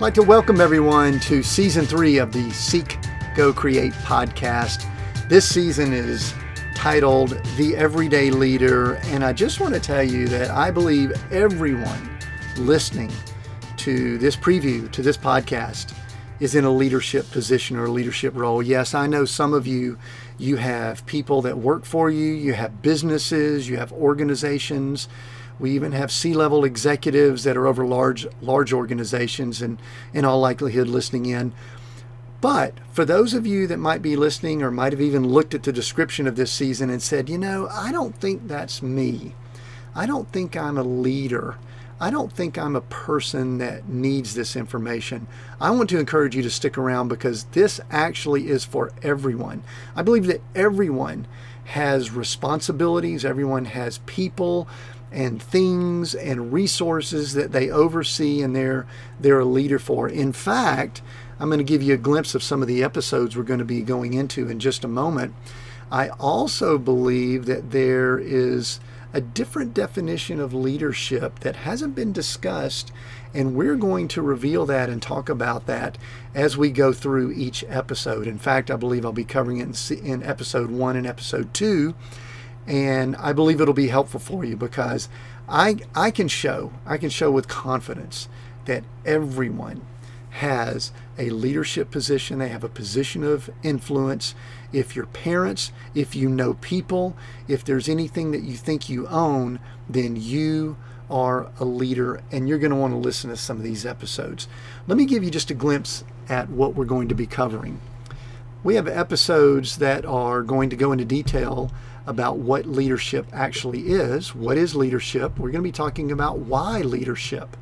I'd like to welcome everyone to season three of the Seek, Go, Create podcast. This season is titled The Everyday Leader, and I just want to tell you that I believe everyone listening to this preview, to this podcast, is in a leadership position or a leadership role. Yes, I know some of you, you have people that work for you, you have businesses, you have organizations we even have C-level executives that are over large large organizations and in all likelihood listening in. But for those of you that might be listening or might have even looked at the description of this season and said, you know, I don't think that's me. I don't think I'm a leader. I don't think I'm a person that needs this information. I want to encourage you to stick around because this actually is for everyone. I believe that everyone has responsibilities, everyone has people and things and resources that they oversee and they're they're a leader for. In fact, I'm going to give you a glimpse of some of the episodes we're going to be going into in just a moment. I also believe that there is a different definition of leadership that hasn't been discussed, and we're going to reveal that and talk about that as we go through each episode. In fact, I believe I'll be covering it in, episode one and episode two and I believe it'll be helpful for you because I I can show I can show with confidence that everyone has a leadership position they have a position of influence if you're parents if you know people if there's anything that you think you own then you are a leader and you're going to want to listen to some of these episodes let me give you just a glimpse at what we're going to be covering we have episodes that are going to go into detail about what leadership actually is. What is leadership? We're going to be talking about why leadership.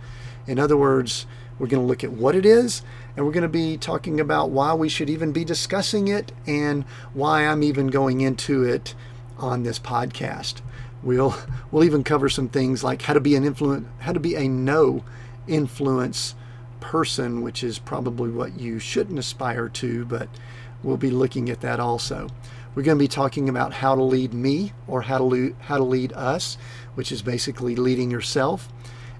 In other words, we're going to look at what it is, and we're going to be talking about why we should even be discussing it and why I'm even going into it on this podcast. We'll we'll even cover some things like how to be an influence, how to be a no influence person, which is probably what you shouldn't aspire to, but we'll be looking at that also. We're going to be talking about how to lead me or how to lead, how to lead us, which is basically leading yourself.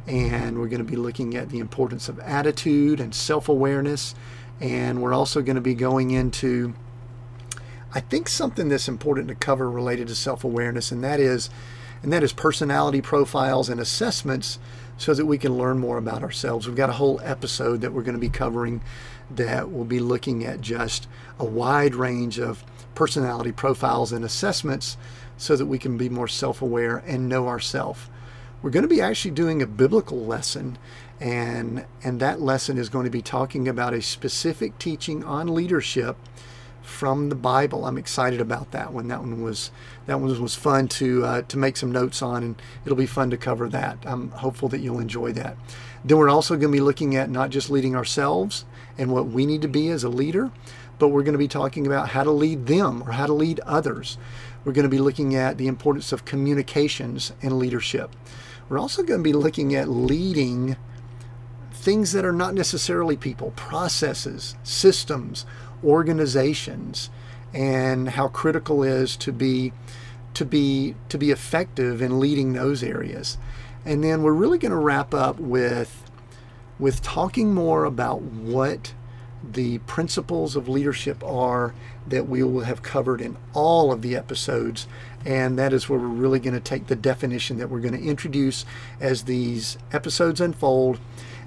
And we're going to be looking at the importance of attitude and self-awareness. And we're also going to be going into I think something that's important to cover related to self-awareness and that is and that is personality profiles and assessments so that we can learn more about ourselves. We've got a whole episode that we're going to be covering that will be looking at just a wide range of personality profiles and assessments so that we can be more self aware and know ourselves. We're going to be actually doing a biblical lesson, and, and that lesson is going to be talking about a specific teaching on leadership from the Bible. I'm excited about that one. That one was that one was fun to uh, to make some notes on, and it'll be fun to cover that. I'm hopeful that you'll enjoy that. Then we're also going to be looking at not just leading ourselves and what we need to be as a leader, but we're going to be talking about how to lead them or how to lead others. We're going to be looking at the importance of communications and leadership. We're also going to be looking at leading things that are not necessarily people, processes, systems, organizations, and how critical is to be to be to be effective in leading those areas. And then we're really going to wrap up with with talking more about what the principles of leadership are that we will have covered in all of the episodes. And that is where we're really going to take the definition that we're going to introduce as these episodes unfold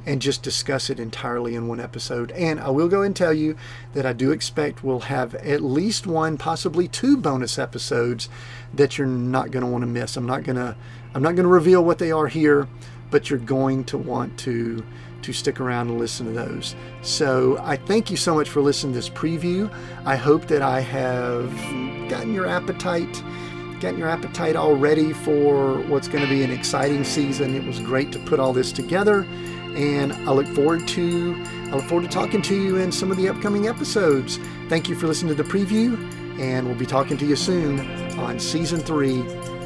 and just discuss it entirely in one episode. And I will go and tell you that I do expect we'll have at least one, possibly two bonus episodes that you're not going to want to miss. I'm not going to I'm not going to reveal what they are here, but you're going to want to to stick around and listen to those. So I thank you so much for listening to this preview. I hope that I have gotten your appetite, gotten your appetite all ready for what's going to be an exciting season. It was great to put all this together, and I look forward to I look forward to talking to you in some of the upcoming episodes. Thank you for listening to the preview, and we'll be talking to you soon on season three,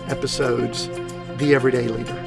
episodes, The Everyday Leader.